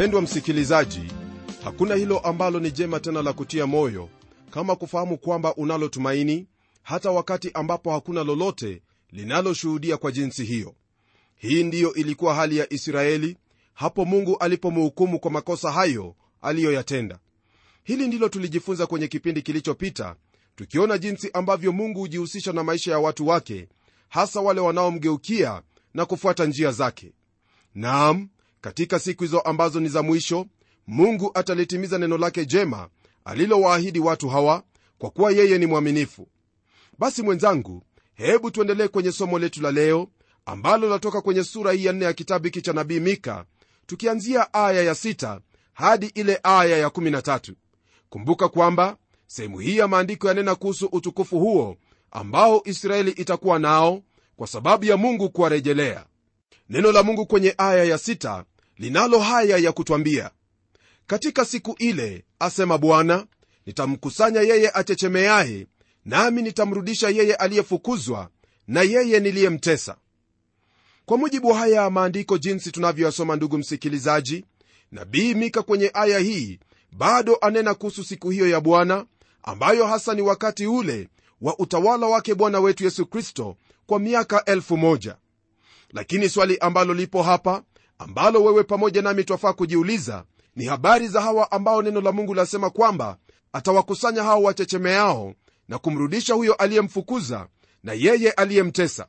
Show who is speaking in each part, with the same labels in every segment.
Speaker 1: mpendwa msikilizaji hakuna hilo ambalo ni jema tena la kutia moyo kama kufahamu kwamba unalo tumaini hata wakati ambapo hakuna lolote linaloshuhudia kwa jinsi hiyo. Hii ndiyo ilikuwa hali ya israeli hapo mungu alipomhukumu kwa makosa hayo aliyoyatenda. Hili ndilo tulijifunza kwenye kipindi kilichopita tukiona jinsi ambavyo mungu hujihusisha na maisha ya watu wake hasa wale wanaomgeukia na kufuata njia zake. Naam katika siku hizo ambazo ni za mwisho mungu atalitimiza neno lake jema alilowaahidi watu hawa kwa kuwa yeye ni mwaminifu. Basi mwenzangu hebu tuendelee kwenye somo letu la leo ambalo latoka kwenye sura hii ya nne ya kitabu hiki cha nabii mika tukianzia aya ya 6 hadi ile aya ya 13 kumbuka kwamba sehemu hii ya maandiko yanena kuhusu utukufu huo ambao israeli itakuwa nao kwa sababu ya mungu kuwarejelea. Neno la mungu kwenye aya ya 6 linalo haya ya kutwambia katika siku ile asema bwana nitamkusanya yeye achechemeaye nami nitamrudisha yeye aliyefukuzwa na yeye niliyemtesa. Kwa mujibu wa haya ya maandiko jinsi tunavyoyasoma ndugu msikilizaji nabii mika kwenye aya hii bado anena kuhusu siku hiyo ya bwana ambayo hasa ni wakati ule wa utawala wake bwana wetu yesu kristo kwa miaka elfu moja. Lakini swali ambalo lipo hapa ambalo wewe pamoja nami twafaa kujiuliza ni habari za hawa ambao neno la mungu lasema kwamba atawakusanya hao wachechemeao na kumrudisha huyo aliyemfukuza na yeye aliyemtesa.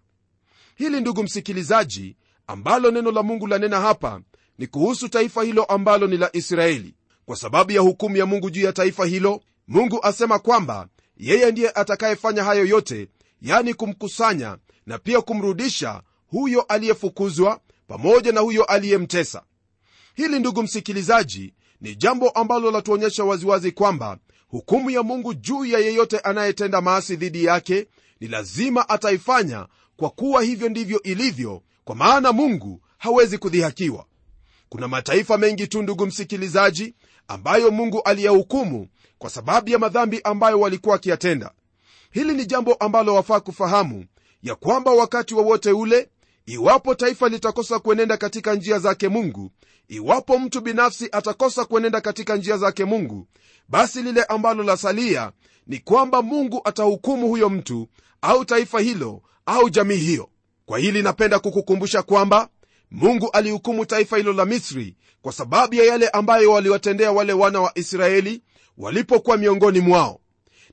Speaker 1: Hili ndugu msikilizaji ambalo neno la mungu lanena hapa ni kuhusu taifa hilo ambalo ni la israeli. Kwa sababu ya hukumu ya mungu juu ya taifa hilo mungu asema kwamba yeye ndiye atakayefanya hayo yote yani kumkusanya na pia kumrudisha huyo aliyefukuzwa pamoja na huyo aliyemtesa. Hili ndugu msikilizaji ni jambo ambalo latuonyesha waziwazi kwamba hukumu ya mungu juu ya yeyote anayetenda maasi dhidi yake ni lazima ataifanya kwa kuwa hivyo ndivyo ilivyo kwa maana mungu hawezi kudhihakiwa. Kuna mataifa mengi tu ndugu msikilizaji ambayo mungu aliyahukumu kwa sababu ya madhambi ambayo walikuwa wakiyatenda. Hili ni jambo ambalo wafaa kufahamu ya kwamba wakati wowote wa ule iwapo taifa litakosa kuenenda katika njia zake mungu iwapo mtu binafsi atakosa kuenenda katika njia zake mungu basi lile ambalo lasalia ni kwamba mungu atahukumu huyo mtu au taifa hilo au jamii hiyo. Kwa hili napenda kukukumbusha kwamba mungu alihukumu taifa hilo la misri kwa sababu ya yale ambayo waliwatendea wale wana wa israeli walipokuwa miongoni mwao.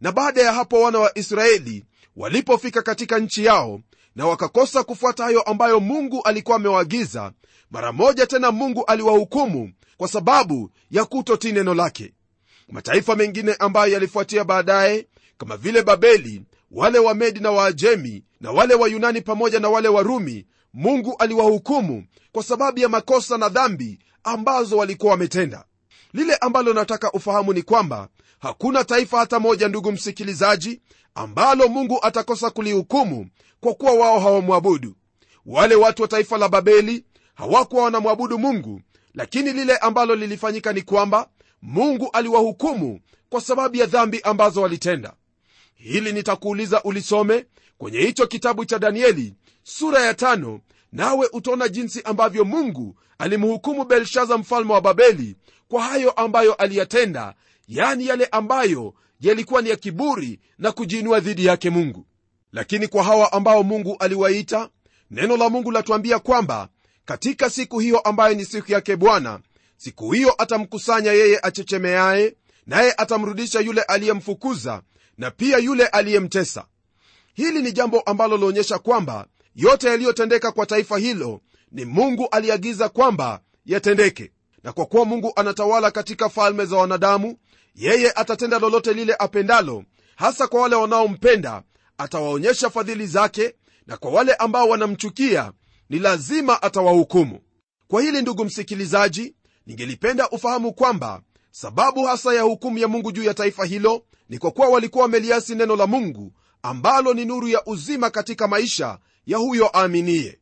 Speaker 1: Na baada ya hapo wana wa israeli walipofika katika nchi yao na wakakosa kufuata hayo ambayo mungu alikuwa amewaagiza mara moja tena mungu aliwahukumu kwa sababu ya kutotii neno lake. Mataifa mengine ambayo yalifuatia baadaye kama vile babeli wale wa medi na waajemi na wale wa yunani pamoja na wale wa rumi mungu aliwahukumu kwa sababu ya makosa na dhambi ambazo walikuwa wametenda. Lile ambalo nataka ufahamu ni kwamba hakuna taifa hata moja ndugu msikilizaji ambalo mungu atakosa kulihukumu kwa kuwa wao hawamwabudu. Wale watu wa taifa la babeli hawakuwa wanamwabudu mungu lakini lile ambalo lilifanyika ni kwamba mungu aliwahukumu kwa sababu ya dhambi ambazo walitenda. Hili nitakuuliza ulisome kwenye hicho kitabu cha danieli sura ya tano nawe utaona jinsi ambavyo mungu alimhukumu belshaza mfalme wa babeli kwa hayo ambayo aliyatenda yani yale ambayo yalikuwa ni ya kiburi na kujiinua dhidi yake mungu lakini kwa hawa ambao mungu aliwaita neno la mungu latuambia kwamba katika siku hiyo ambayo ni siku yake bwana siku hiyo atamkusanya yeye achechemeaye naye atamrudisha yule aliyemfukuza na pia yule aliyemtesa. Hili ni jambo ambalo laonyesha kwamba yote yaliyotendeka kwa taifa hilo ni mungu aliagiza kwamba yatendeke. Na kwa kuwa mungu anatawala katika falme za wanadamu yeye atatenda lolote lile apendalo hasa kwa wale wanaompenda atawaonyesha fadhili zake na kwa wale ambao wanamchukia ni lazima atawahukumu. Kwa hili ndugu msikilizaji ningelipenda ufahamu kwamba sababu hasa ya hukumu ya mungu juu ya taifa hilo ni kwa kuwa walikuwa wameliasi neno la mungu ambalo ni nuru ya uzima katika maisha ya huyo aaminiye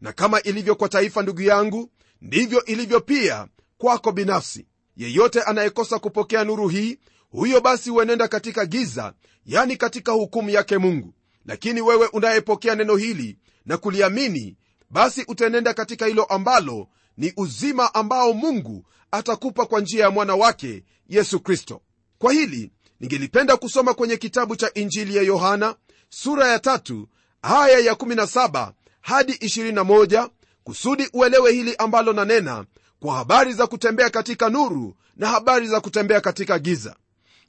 Speaker 1: na kama ilivyo kwa taifa ndugu yangu ndivyo ilivyo pia kwako binafsi. Yeyote anayekosa kupokea nuru hii huyo basi huenenda katika giza yani katika hukumu yake mungu. Lakini wewe unayepokea neno hili na kuliamini basi utaenenda katika hilo ambalo ni uzima ambao mungu atakupa kwa njia ya mwana wake yesu kristo. Kwa hili ningelipenda kusoma kwenye kitabu cha injili ya yohana sura ya tatu aya ya 17 hadi 21 kusudi uelewe hili ambalo nanena kwa habari za kutembea katika nuru na habari za kutembea katika giza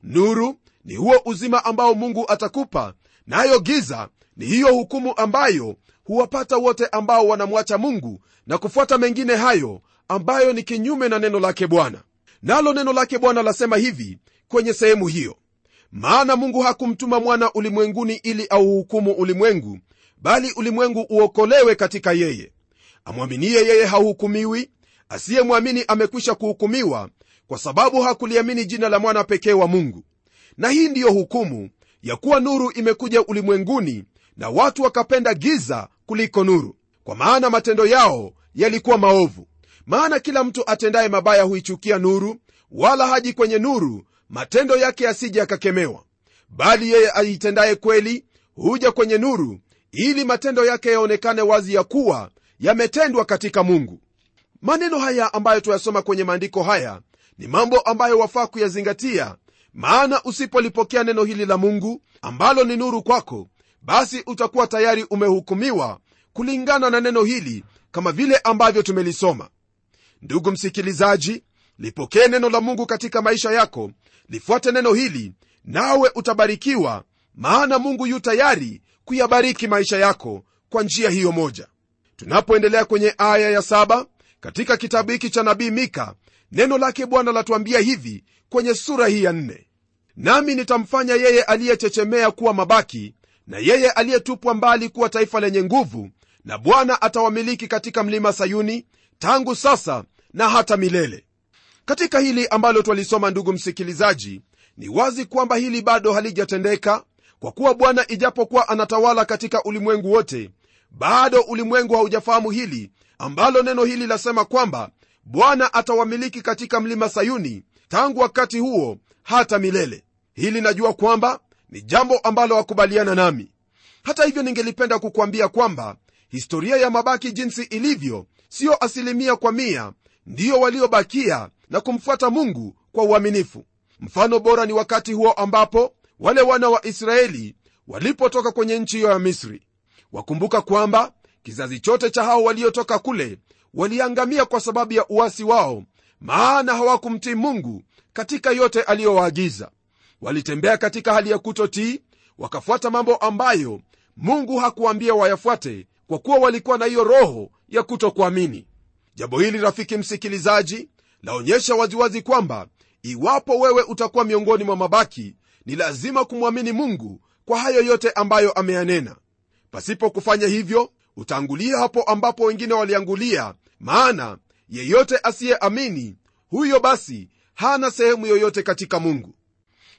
Speaker 1: nuru ni huo uzima ambao mungu atakupa nayo na giza ni hiyo hukumu ambayo huwapata wote ambao wanamwacha mungu na kufuata mengine hayo ambayo ni kinyume na neno lake bwana. Nalo neno lake bwana lasema hivi kwenye sehemu hiyo. Maana mungu hakumtuma mwana ulimwenguni ili auhukumu ulimwengu bali ulimwengu uokolewe katika yeye. Amwaminiye yeye hahukumiwi asiyemwamini amekwisha kuhukumiwa kwa sababu hakuliamini jina la mwana pekee wa mungu. Na hii ndiyo hukumu ya kuwa nuru imekuja ulimwenguni na watu wakapenda giza kuliko nuru. Kwa maana matendo yao yalikuwa maovu. Maana kila mtu atendaye mabaya huichukia nuru wala haji kwenye nuru matendo yake yasije yakakemewa. Bali yeye aitendaye kweli huja kwenye nuru ili matendo yake yaonekane wazi ya kuwa yametendwa katika mungu. Maneno haya ambayo tuyasoma kwenye maandiko haya ni mambo ambayo wafaa kuyazingatia. Maana usipolipokea neno hili la mungu ambalo ni nuru kwako basi utakuwa tayari umehukumiwa kulingana na neno hili kama vile ambavyo tumelisoma. Ndugu msikilizaji lipokee neno la mungu katika maisha yako lifuate neno hili nawe utabarikiwa maana mungu yu tayari kuyabariki maisha yako kwa njia hiyo moja. Tunapoendelea kwenye aya ya saba katika kitabu hiki cha nabii mika neno lake bwana latuambia hivi kwenye sura hii ya nne. Nami nitamfanya yeye aliyechechemea kuwa mabaki na yeye aliyetupwa mbali kuwa taifa lenye nguvu na bwana atawamiliki katika mlima sayuni tangu sasa na hata milele. Katika hili ambalo twalisoma ndugu msikilizaji ni wazi kwamba hili bado halijatendeka kwa kuwa bwana ijapokuwa anatawala katika ulimwengu wote bado ulimwengu haujafahamu hili ambalo neno hili lasema kwamba bwana atawamiliki katika mlima sayuni tangu wakati huo hata milele. Hili najua kwamba ni jambo ambalo wakubaliana nami. Hata hivyo ningelipenda kukwambia kwamba historia ya mabaki jinsi ilivyo siyo asilimia kwa mia ndiyo waliobakia na kumfuata mungu kwa uaminifu. Mfano bora ni wakati huo ambapo wale wana wa israeli walipotoka kwenye nchi hiyo ya misri. Wakumbuka kwamba kizazi chote cha hao waliotoka kule waliangamia kwa sababu ya uasi wao maana hawakumtii mungu katika yote aliyowaagiza. Walitembea katika hali ya kutotii wakafuata mambo ambayo mungu hakuwambia wayafuate kwa kuwa walikuwa na hiyo roho ya kutokuamini. Jambo hili rafiki msikilizaji laonyesha waziwazi kwamba iwapo wewe utakuwa miongoni mwa mabaki ni lazima kumwamini mungu kwa hayo yote ambayo ameyanena. Pasipo kufanya hivyo utaangulia hapo ambapo wengine waliangulia maana yeyote asiyeamini huyo basi hana sehemu yoyote katika mungu.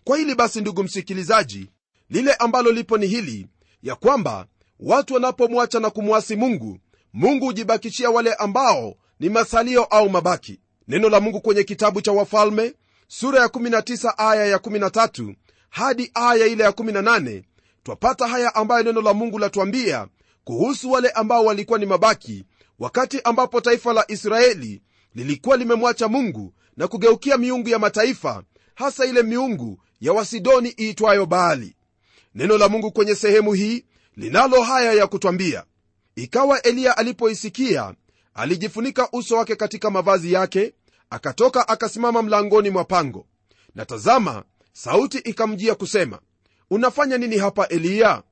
Speaker 1: Kwa hili basi ndugu msikilizaji lile ambalo lipo ni hili ya kwamba watu wanapomwacha na kumwasi mungu mungu hujibakishia wale ambao ni masalio au mabaki. Neno la mungu kwenye kitabu cha wafalme sura ya 19 aya ya 13 hadi aya ile ya 18 twapata haya ambayo neno la mungu latuambia kuhusu wale ambao walikuwa ni mabaki wakati ambapo taifa la israeli lilikuwa limemwacha mungu na kugeukia miungu ya mataifa hasa ile miungu ya wasidoni iitwayo baali. Neno la mungu kwenye sehemu hii linalo haya ya kutwambia ikawa eliya alipoisikia alijifunika uso wake katika mavazi yake akatoka akasimama mlangoni mwa pango. Na tazama sauti ikamjia kusema unafanya nini hapa eliya?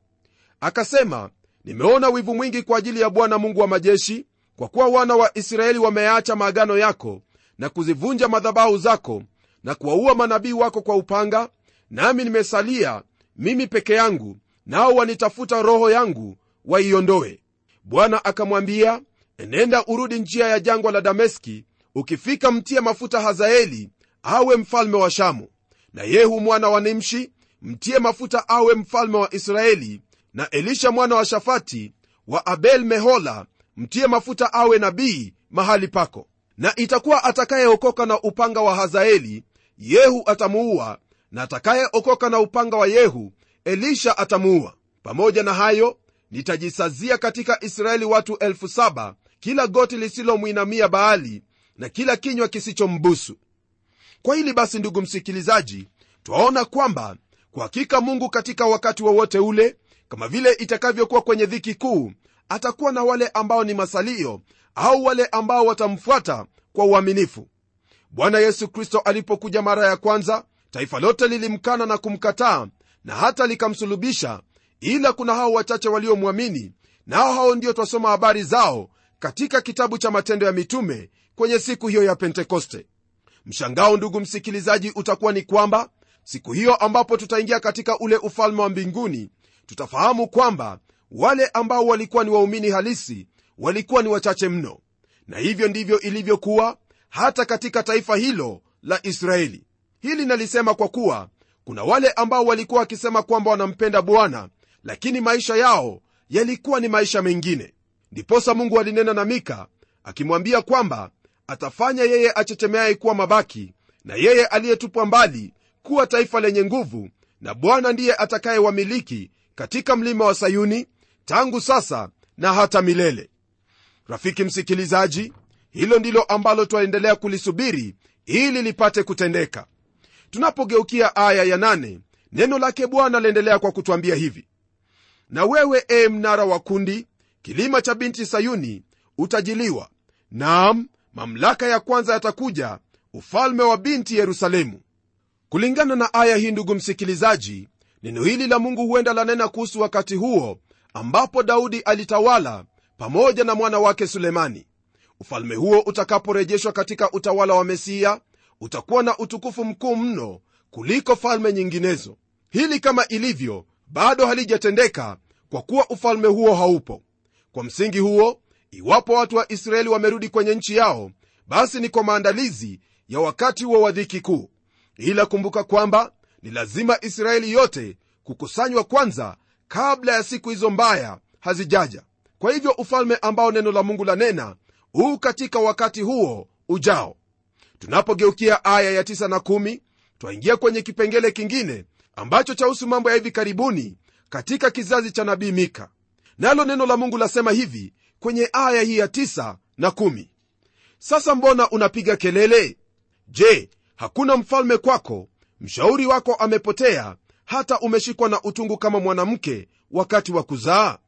Speaker 1: Akasema nimeona wivu mwingi kwa ajili ya bwana mungu wa majeshi kwa kuwa wana wa israeli wameacha maagano yako na kuzivunja madhabahu zako na kuwaua manabii wako kwa upanga nami nimesalia mimi peke yangu nao wanitafuta roho yangu waiondoe. Bwana akamwambia enenda urudi njia ya jangwa la dameski ukifika mtie mafuta hazaeli awe mfalme wa shamu. Na yehu mwana wa nimshi mtie mafuta awe mfalme wa israeli na elisha mwana wa shafati wa abel mehola mtie mafuta awe nabii mahali pako. Na itakuwa atakayeokoka na upanga wa hazaeli yehu atamuua na atakayeokoka na upanga wa yehu elisha atamuua. Pamoja na hayo nitajisazia katika israeli watu elfu saba kila goti lisilomwinamia baali na kila kinywa kisichombusu. Kwa hili basi ndugu msikilizaji twaona kwamba kwa hakika mungu katika wakati wowote wa ule kama vile itakavyokuwa kwenye dhiki kuu atakuwa na wale ambao ni masalio au wale ambao watamfuata kwa uaminifu. Bwana yesu kristo alipokuja mara ya kwanza taifa lote lilimkana na kumkataa na hata likamsulubisha ila kuna hao wachache waliomwamini nao hao ndio twasoma habari zao katika kitabu cha matendo ya mitume kwenye siku hiyo ya pentekoste. Mshangao ndugu msikilizaji utakuwa ni kwamba siku hiyo ambapo tutaingia katika ule ufalme wa mbinguni tutafahamu kwamba wale ambao walikuwa ni waumini halisi walikuwa ni wachache mno. Na hivyo ndivyo ilivyokuwa hata katika taifa hilo la israeli. Hili nalisema kwa kuwa kuna wale ambao walikuwa wakisema kwamba wanampenda bwana lakini maisha yao yalikuwa ni maisha mengine. Ndiposa mungu alinena na mika akimwambia kwamba atafanya yeye achechemeaye kuwa mabaki na yeye aliyetupwa mbali kuwa taifa lenye nguvu na bwana ndiye atakayewamiliki katika mlima wa sayuni tangu sasa na hata milele. Rafiki msikilizaji hilo ndilo ambalo twaendelea kulisubiri ili lipate kutendeka. Tunapogeukia aya ya nane, neno lake bwana laendelea kwa kutwambia hivi. Na wewe e mnara wa kundi kilima cha binti sayuni utajiliwa. Naam mamlaka ya kwanza yatakuja ufalme wa binti yerusalemu. Kulingana na aya hii ndugu msikilizaji neno hili la mungu huenda lanena kuhusu wakati huo ambapo daudi alitawala pamoja na mwana wake sulemani. Ufalme huo utakaporejeshwa katika utawala wa mesiya utakuwa na utukufu mkuu mno kuliko falme nyinginezo. Hili kama ilivyo bado halijatendeka kwa kuwa ufalme huo haupo. Kwa msingi huo iwapo watu wa israeli wamerudi kwenye nchi yao basi ni kwa maandalizi ya wakati huo wa dhiki kuu. Ila kumbuka kwamba ni lazima israeli yote kukusanywa kwanza kabla ya siku hizo mbaya hazijaja. Kwa hivyo ufalme ambao neno la mungu lanena huu katika wakati huo ujao. Tunapogeukia aya ya 9 na 1 twaingia kwenye kipengele kingine ambacho chahusu mambo ya hivi karibuni katika kizazi cha nabii mika. Nalo neno la mungu lasema hivi kwenye aya hii ya 9 na 1 sasa mbona unapiga kelele? Je hakuna mfalme kwako? Mshauri wako amepotea hata umeshikwa na utungu kama mwanamke wakati wa kuzaa?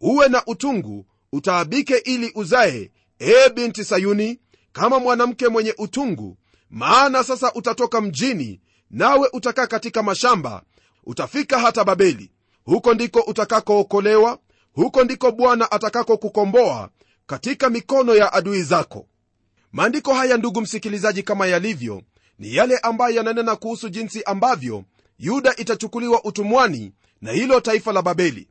Speaker 1: Uwe na utungu utaabike ili uzae ee binti sayuni kama mwanamke mwenye utungu. Maana sasa utatoka mjini nawe utakaa katika mashamba utafika hata babeli. Huko ndiko utakakookolewa huko ndiko bwana atakakokukomboa katika mikono ya adui zako. Maandiko haya ndugu msikilizaji kama yalivyo ni yale ambayo yananena kuhusu jinsi ambavyo yuda itachukuliwa utumwani na hilo taifa la babeli.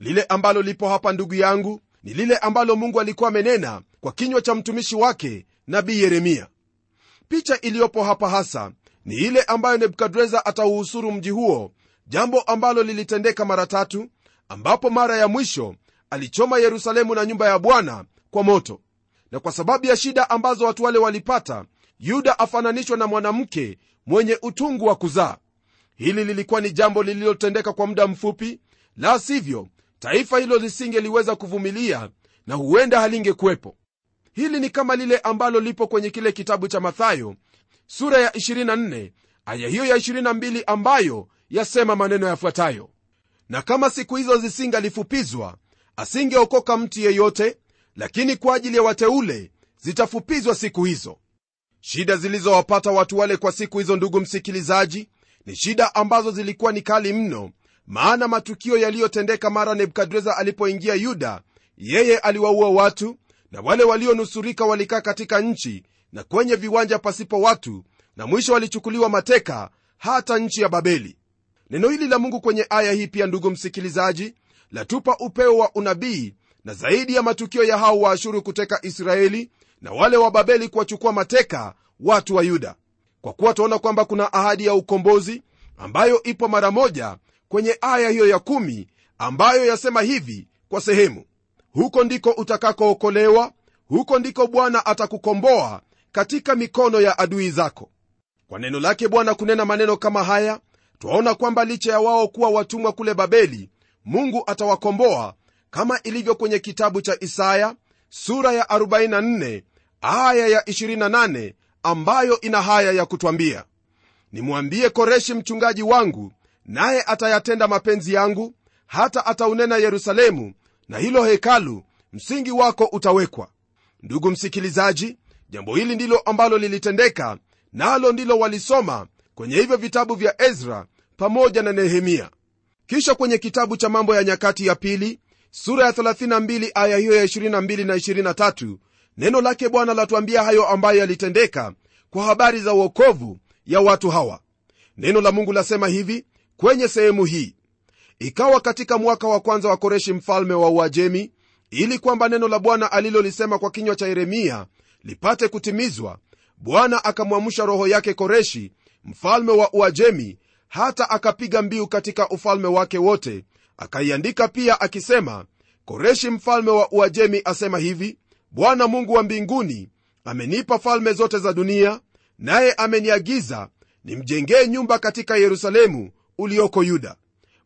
Speaker 1: Lile ambalo lipo hapa ndugu yangu ni lile ambalo mungu alikuwa amenena kwa kinywa cha mtumishi wake nabii yeremia. Picha iliyopo hapa hasa ni ile ambayo nebukadreza atauhusuru mji huo jambo ambalo lilitendeka mara tatu ambapo mara ya mwisho alichoma yerusalemu na nyumba ya bwana kwa moto. Na kwa sababu ya shida ambazo watu wale walipata yuda afananishwa na mwanamke mwenye utungu wa kuzaa hili lilikuwa ni jambo lililotendeka kwa muda mfupi la sivyo taifa hilo lisingeliweza kuvumilia na huenda halingekuwepo. Hili ni kama lile ambalo lipo kwenye kile kitabu cha mathayo sura ya 24 aya hiyo ya 22 ambayo yasema maneno yafuatayo. Na kama siku hizo zisingalifupizwa asingeokoka mtu yeyote lakini kwa ajili ya wateule zitafupizwa siku hizo. Shida zilizowapata watu wale kwa siku hizo ndugu msikilizaji ni shida ambazo zilikuwa ni kali mno maana matukio yaliyotendeka mara nebukadreza alipoingia yuda yeye aliwaua watu na wale walionusurika walikaa katika nchi na kwenye viwanja pasipo watu na mwisho walichukuliwa mateka hata nchi ya babeli. Neno hili la mungu kwenye aya hii pia ndugu msikilizaji latupa upeo wa unabii na zaidi ya matukio ya hao waashuru kuteka israeli na wale wa babeli kuwachukua mateka watu wa yuda kwa kuwa twaona kwamba kuna ahadi ya ukombozi ambayo ipo mara moja kwenye aya hiyo ya kumi ambayo yasema hivi kwa sehemu huko ndiko utakakookolewa huko ndiko bwana atakukomboa katika mikono ya adui zako. Kwa neno lake bwana kunena maneno kama haya twaona kwamba licha ya wao kuwa watumwa kule babeli mungu atawakomboa kama ilivyo kwenye kitabu cha isaya sura ya 44 aya ya 28 ambayo ina haya ya kutwambia. Nimwambie koreshi mchungaji wangu naye atayatenda mapenzi yangu hata ataunena yerusalemu na hilo hekalu msingi wako utawekwa. Ndugu msikilizaji jambo hili ndilo ambalo lilitendeka nalo na ndilo walisoma kwenye hivyo vitabu vya ezra pamoja na nehemia. Kisha kwenye kitabu cha mambo ya nyakati ya pili sura ya 32 aya hiyo ya 22 na 23 neno lake bwana latuambia hayo ambayo yalitendeka kwa habari za uokovu ya watu hawa. Neno la mungu lasema hivi kwenye sehemu hii. Ikawa katika mwaka wa kwanza wa koreshi mfalme wa uajemi ili kwamba neno la bwana alilolisema kwa kinywa cha yeremia lipate kutimizwa bwana akamwamsha roho yake koreshi mfalme wa uajemi hata akapiga mbiu katika ufalme wake wote akaiandika pia akisema koreshi mfalme wa uajemi asema hivi bwana mungu wa mbinguni amenipa falme zote za dunia naye ameniagiza nimjengee nyumba katika yerusalemu ulioko yuda.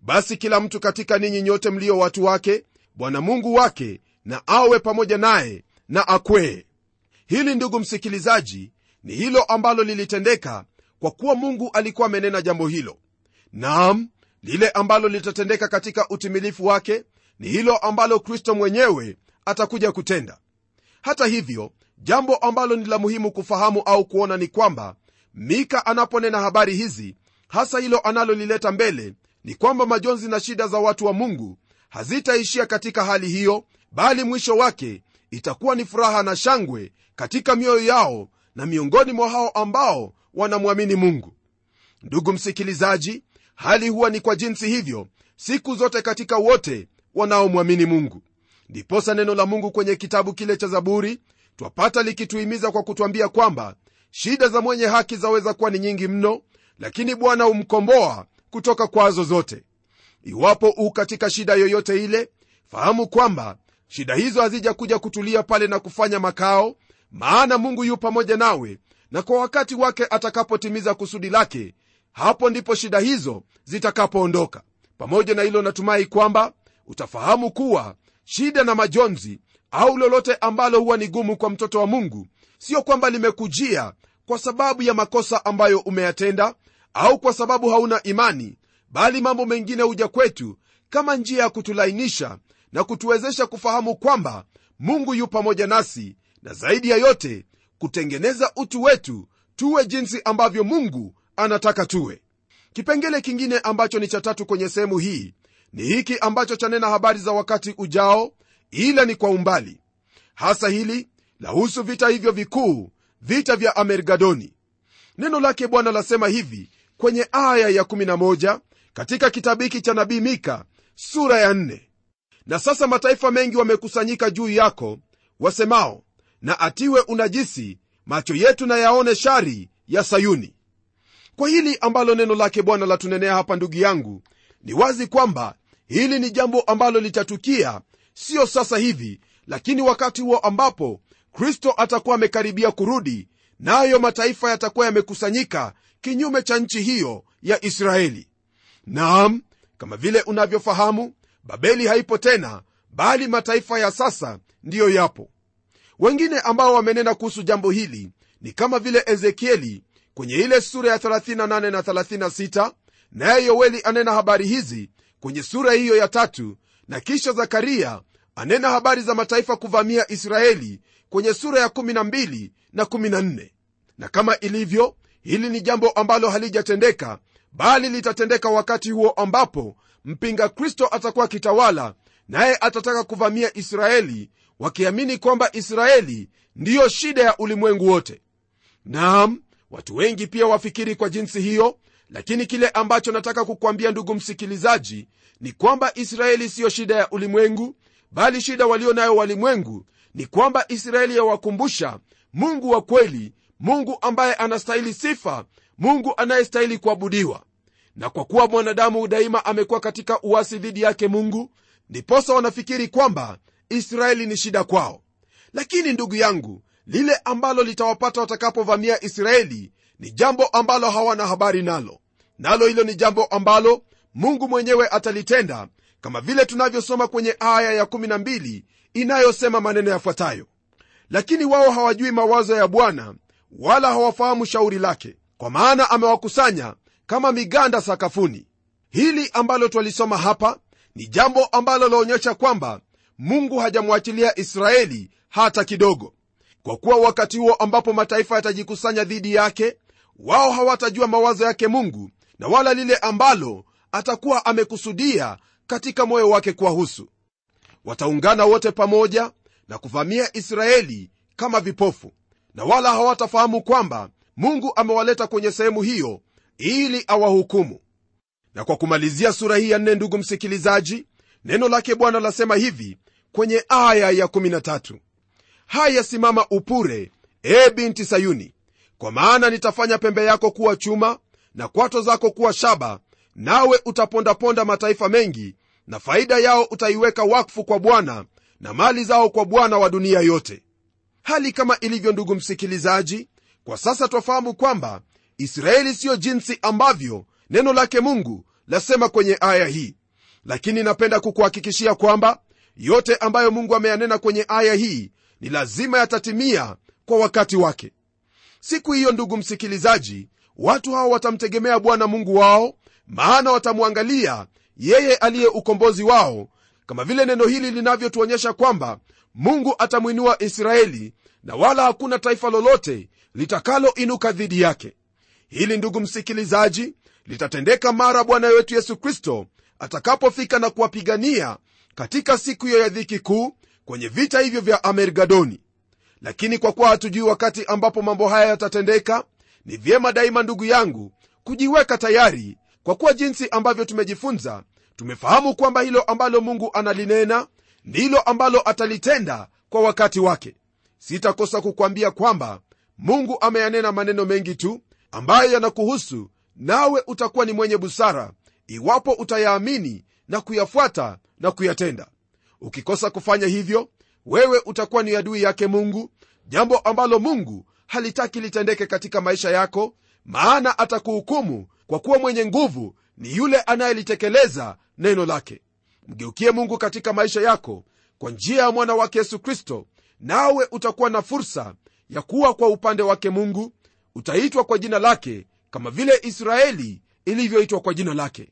Speaker 1: Basi kila mtu katika ninyi nyote mlio watu wake bwana mungu wake na awe pamoja naye na akwee hili ndugu msikilizaji ni hilo ambalo lilitendeka kwa kuwa mungu alikuwa amenena jambo hilo. Naam lile ambalo litatendeka katika utimilifu wake ni hilo ambalo kristo mwenyewe atakuja kutenda hata hivyo jambo ambalo ni la muhimu kufahamu au kuona ni kwamba mika anaponena habari hizi hasa hilo analolileta mbele ni kwamba majonzi na shida za watu wa mungu hazitaishia katika hali hiyo bali mwisho wake itakuwa ni furaha na shangwe katika mioyo yao na miongoni mwa hao ambao wanamwamini mungu. Ndugu msikilizaji hali huwa ni kwa jinsi hivyo siku zote katika wote wanaomwamini mungu ndiposa neno la mungu kwenye kitabu kile cha zaburi twapata likituhimiza kwa kutwambia kwamba shida za mwenye haki zaweza kuwa ni nyingi mno lakini bwana humkomboa kutoka kwazo zote. Iwapo u katika shida yoyote ile fahamu kwamba shida hizo hazijakuja kutulia pale na kufanya makao maana mungu yu pamoja nawe na kwa wakati wake atakapotimiza kusudi lake hapo ndipo shida hizo zitakapoondoka. Pamoja na hilo natumai kwamba utafahamu kuwa shida na majonzi au lolote ambalo huwa ni gumu kwa mtoto wa mungu sio kwamba limekujia kwa sababu ya makosa ambayo umeyatenda au kwa sababu hauna imani bali mambo mengine huja kwetu kama njia ya kutulainisha na kutuwezesha kufahamu kwamba mungu yu pamoja nasi na zaidi ya yote kutengeneza utu wetu tuwe jinsi ambavyo mungu anataka tuwe. Kipengele kingine ambacho ni cha tatu kwenye sehemu hii ni hiki ambacho chanena habari za wakati ujao ila ni kwa umbali. Hasa hili lahusu vita hivyo vikuu vita vya amergadoni. Neno lake bwana lasema hivi kwenye aya ya 11 katika kitabu hiki cha nabii mika sura ya 4 na sasa mataifa mengi wamekusanyika juu yako wasemao na atiwe unajisi macho yetu na yaone shari ya sayuni. Kwa hili ambalo neno lake bwana latunenea hapa ndugu yangu ni wazi kwamba hili ni jambo ambalo litatukia siyo sasa hivi lakini wakati huo ambapo kristo atakuwa amekaribia kurudi nayo mataifa yatakuwa yamekusanyika kinyume cha nchi hiyo ya israeli. Naam kama vile unavyofahamu babeli haipo tena bali mataifa ya sasa ndiyo yapo. Wengine ambao wamenena kuhusu jambo hili ni kama vile ezekieli kwenye ile sura ya 38 na 36 naye yoweli anena habari hizi kwenye sura hiyo ya tatu na kisha zakaria anena habari za mataifa kuvamia israeli kwenye sura ya 12 na 14 na kama ilivyo hili ni jambo ambalo halijatendeka bali litatendeka wakati huo ambapo mpinga kristo atakuwa akitawala naye atataka kuvamia israeli wakiamini kwamba israeli ndiyo shida ya ulimwengu wote. Naam watu wengi pia wafikiri kwa jinsi hiyo lakini kile ambacho nataka kukwambia ndugu msikilizaji ni kwamba israeli siyo shida ya ulimwengu bali shida walio nayo walimwengu ni kwamba israeli yawakumbusha mungu wa kweli mungu ambaye anastahili sifa mungu anayestahili kuabudiwa. Na kwa kuwa mwanadamu daima amekuwa katika uwasi dhidi yake mungu ndiposa wanafikiri kwamba israeli ni shida kwao. Lakini ndugu yangu lile ambalo litawapata watakapovamia israeli ni jambo ambalo hawana habari nalo nalo hilo ni jambo ambalo mungu mwenyewe atalitenda kama vile tunavyosoma kwenye aya ya12 inayosema maneno yafuatayo. Lakini wao hawajui mawazo ya bwana wala hawafahamu shauri lake kwa maana amewakusanya kama miganda sakafuni. Hili ambalo twalisoma hapa ni jambo ambalo laonyesha kwamba mungu hajamwachilia israeli hata kidogo. Kwa kuwa wakati huo ambapo mataifa yatajikusanya dhidi yake wao hawatajua mawazo yake mungu na wala lile ambalo atakuwa amekusudia katika moyo wake kuwahusu. Wataungana wote pamoja na kuvamia israeli kama vipofu na wala hawatafahamu kwamba mungu amewaleta kwenye sehemu hiyo ili awahukumu. Na kwa kumalizia sura hii ya nne ndugu msikilizaji neno lake bwana lasema hivi kwenye aya ya 13 haya simama upure e binti sayuni kwa maana nitafanya pembe yako kuwa chuma na kwato zako kuwa shaba nawe utapondaponda mataifa mengi na faida yao utaiweka wakfu kwa bwana na mali zao kwa bwana wa dunia yote. Hali kama ilivyo ndugu msikilizaji kwa sasa twafahamu kwamba israeli siyo jinsi ambavyo neno lake mungu lasema kwenye aya hii. Lakini napenda kukuhakikishia kwamba yote ambayo mungu ameyanena kwenye aya hii ni lazima yatatimia kwa wakati wake. Siku hiyo ndugu msikilizaji watu hao watamtegemea bwana mungu wao maana watamwangalia yeye aliye ukombozi wao kama vile neno hili linavyotuonyesha kwamba mungu atamwinua israeli na wala hakuna taifa lolote litakaloinuka dhidi yake. Hili ndugu msikilizaji litatendeka mara bwana wetu yesu kristo atakapofika na kuwapigania katika siku hiyo ya dhiki kuu kwenye vita hivyo vya amergadoni. Lakini kwa kuwa hatujui wakati ambapo mambo haya yatatendeka ni vyema daima ndugu yangu kujiweka tayari kwa kuwa jinsi ambavyo tumejifunza tumefahamu kwamba hilo ambalo mungu analinena ndilo ambalo atalitenda kwa wakati wake. Sitakosa kukwambia kwamba mungu ameyanena maneno mengi tu ambayo yanakuhusu nawe utakuwa ni mwenye busara iwapo utayaamini na kuyafuata na kuyatenda. Ukikosa kufanya hivyo wewe utakuwa ni adui yake mungu jambo ambalo mungu halitaki litendeke katika maisha yako maana atakuhukumu kwa kuwa mwenye nguvu ni yule anayelitekeleza neno lake. Mgeukie mungu katika maisha yako kwa njia ya mwana wake yesu kristo nawe utakuwa na fursa ya kuwa kwa upande wake mungu. Utaitwa kwa jina lake kama vile israeli ilivyoitwa kwa jina lake.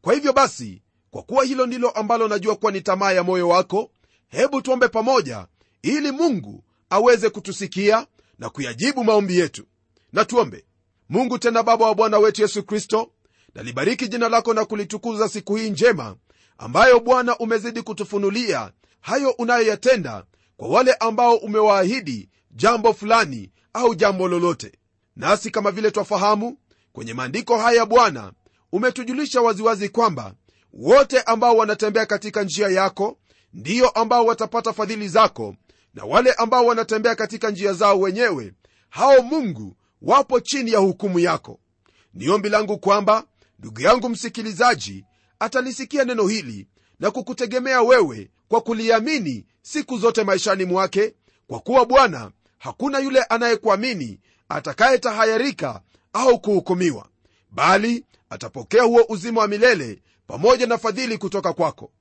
Speaker 1: Kwa hivyo basi kwa kuwa hilo ndilo ambalo najua kuwa ni tamaa ya moyo wako hebu tuombe pamoja ili mungu aweze kutusikia na kuyajibu maombi yetu. Na tuombe. Mungu tena baba wa bwana wetu yesu kristo nalibariki jina lako na kulitukuza siku hii njema ambayo bwana umezidi kutufunulia hayo unayoyatenda kwa wale ambao umewaahidi jambo fulani au jambo lolote. Nasi kama vile twafahamu kwenye maandiko haya bwana umetujulisha waziwazi kwamba wote ambao wanatembea katika njia yako ndiyo ambao watapata fadhili zako na wale ambao wanatembea katika njia zao wenyewe hao mungu wapo chini ya hukumu yako. Ni ombi langu kwamba ndugu yangu msikilizaji atalisikia neno hili na kukutegemea wewe kwa kuliamini siku zote maishani mwake kwa kuwa bwana hakuna yule anayekuamini atakayetahayarika au kuhukumiwa bali atapokea huo uzima wa milele pamoja na fadhili kutoka kwako.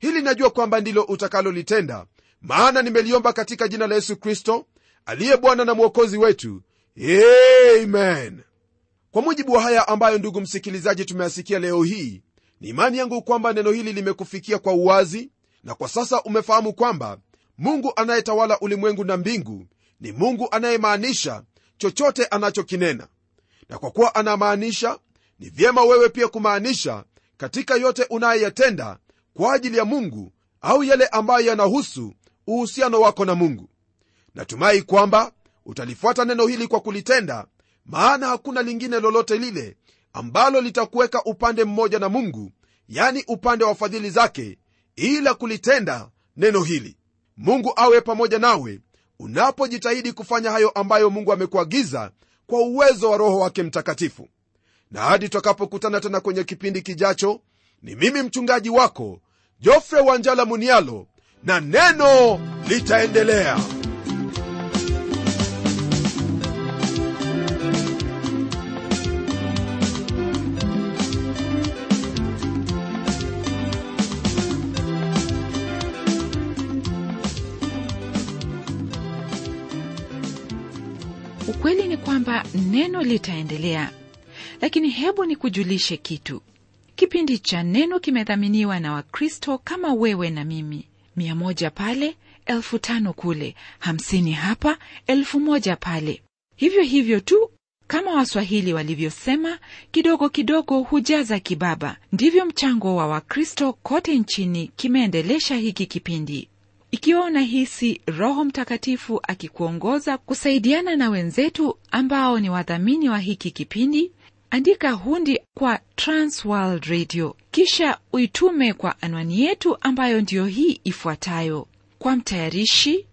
Speaker 1: Hili najua kwamba ndilo utakalolitenda maana nimeliomba katika jina la yesu kristo aliye bwana na mwokozi wetu. Amen. Kwa mujibu wa haya ambayo ndugu msikilizaji tumeyasikia leo hii ni imani yangu kwamba neno hili limekufikia kwa uwazi na kwa sasa umefahamu kwamba mungu anayetawala ulimwengu na mbingu ni mungu anayemaanisha chochote anachokinena. Na kwa kuwa anamaanisha ni vyema wewe pia kumaanisha katika yote unayoyatenda kwa ajili ya mungu au yale ambayo yanahusu uhusiano wako na mungu. Natumai kwamba utalifuata neno hili kwa kulitenda maana hakuna lingine lolote lile ambalo litakuweka upande mmoja na mungu yani upande wa fadhili zake ila kulitenda neno hili. Mungu awe pamoja nawe unapojitahidi kufanya hayo ambayo mungu amekuagiza kwa uwezo wa roho wake mtakatifu. Na hadi tutakapokutana tena kwenye kipindi kijacho ni mimi mchungaji wako jofre wanjala munialo na neno litaendelea
Speaker 2: Ukweli ni kwamba neno litaendelea, lakini hebu nikujulishe kitu. Kipindi cha neno kimedhaminiwa na Wakristo kama wewe na mimi mia moja pale elfu tano kule hamsini hapa elfu moja pale. Hivyo hivyo tu kama waswahili walivyosema kidogo kidogo hujaza kibaba. Ndivyo mchango wa wakristo kote nchini kimeendelesha hiki kipindi. Ikiwa unahisi roho mtakatifu akikuongoza kusaidiana na wenzetu ambao ni wadhamini wa hiki kipindi andika hundi kwa transworld radio kisha uitume kwa anwani yetu ambayo ndiyo hii ifuatayo. Kwa mtayarishi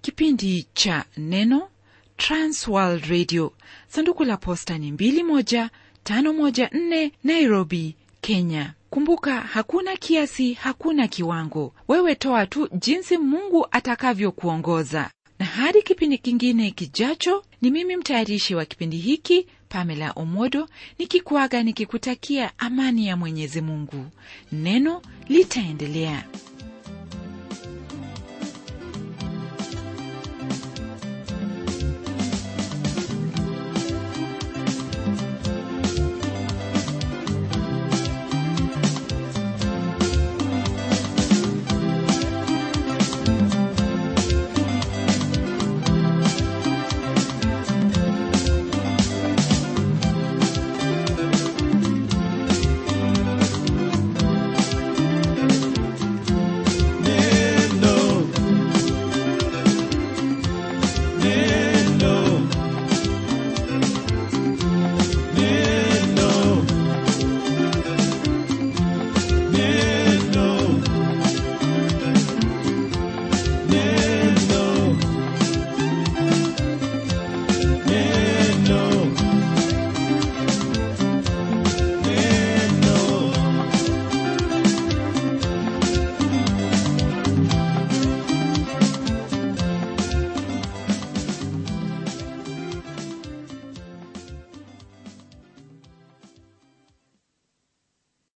Speaker 2: kipindi cha neno transworld radio sanduku la posta ni 21514 nairobi kenya. Kumbuka hakuna kiasi hakuna kiwango. Wewe toa tu jinsi mungu atakavyokuongoza. Na hadi kipindi kingine kijacho ni mimi mtayarishi wa kipindi hiki pamela omodo nikikuaga nikikutakia amani ya mwenyezi mungu. Neno litaendelea